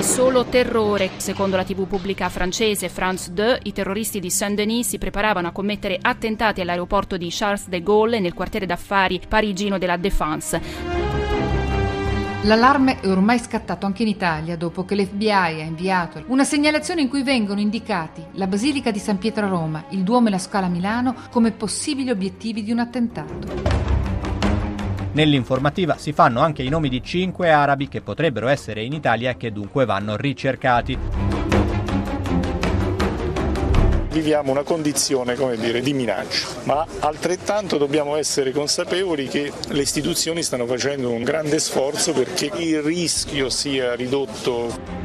Solo terrore. Secondo la TV pubblica francese France 2, i terroristi di Saint-Denis si preparavano a commettere attentati all'aeroporto di Charles de Gaulle e nel quartiere d'affari parigino della Défense. L'allarme è ormai scattato anche in Italia dopo che l'FBI ha inviato una segnalazione in cui vengono indicati la Basilica di San Pietro a Roma, il Duomo e la Scala a Milano come possibili obiettivi di un attentato. Nell'informativa si fanno anche i nomi di cinque arabi che potrebbero essere in Italia e che dunque vanno ricercati. Viviamo una condizione dire, di minaccia, ma altrettanto dobbiamo essere consapevoli che le istituzioni stanno facendo un grande sforzo perché il rischio sia ridotto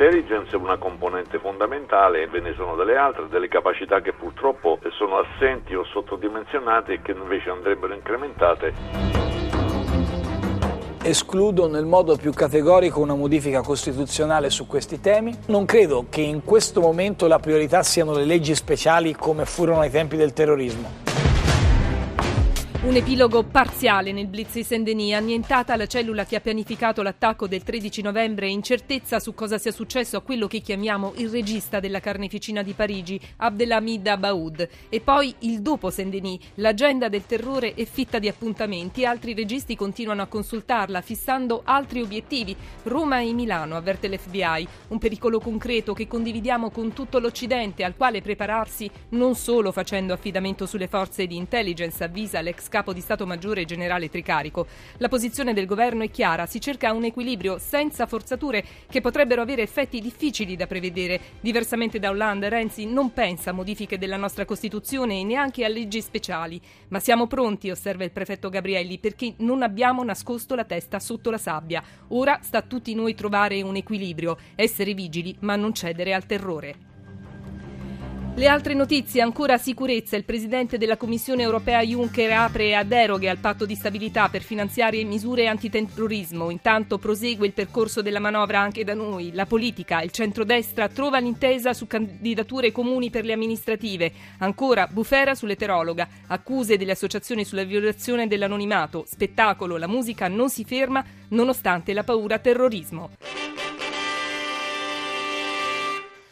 L'intelligence è una componente fondamentale, ve ne sono delle altre, delle capacità che purtroppo sono assenti o sottodimensionate e che invece andrebbero incrementate. Escludo nel modo più categorico una modifica costituzionale su questi temi. Non credo che in questo momento la priorità siano le leggi speciali come furono ai tempi del terrorismo. Un epilogo parziale nel blitz di Saint-Denis, annientata la cellula che ha pianificato l'attacco del 13 novembre e incertezza su cosa sia successo a quello che chiamiamo il regista della carneficina di Parigi, Abdelhamid Abaoud. E poi il dopo Saint-Denis, l'agenda del terrore è fitta di appuntamenti, altri registi continuano a consultarla, fissando altri obiettivi. Roma e Milano, avverte l'FBI, un pericolo concreto che condividiamo con tutto l'Occidente, al quale prepararsi non solo facendo affidamento sulle forze di intelligence, avvisa l'ex capo di Stato Maggiore generale Tricarico. La posizione del governo è chiara, si cerca un equilibrio senza forzature che potrebbero avere effetti difficili da prevedere. Diversamente da Hollande, Renzi non pensa a modifiche della nostra Costituzione e neanche a leggi speciali. Ma siamo pronti, osserva il prefetto Gabrielli, perché non abbiamo nascosto la testa sotto la sabbia. Ora sta a tutti noi trovare un equilibrio, essere vigili ma non cedere al terrore. Le altre notizie, ancora sicurezza. Il presidente della Commissione europea Juncker apre a deroghe al patto di stabilità per finanziare misure antiterrorismo. Intanto prosegue il percorso della manovra anche da noi. La politica, il centrodestra trova l'intesa su candidature comuni per le amministrative. Ancora bufera sull'eterologa, accuse delle associazioni sulla violazione dell'anonimato. Spettacolo, la musica non si ferma nonostante la paura terrorismo.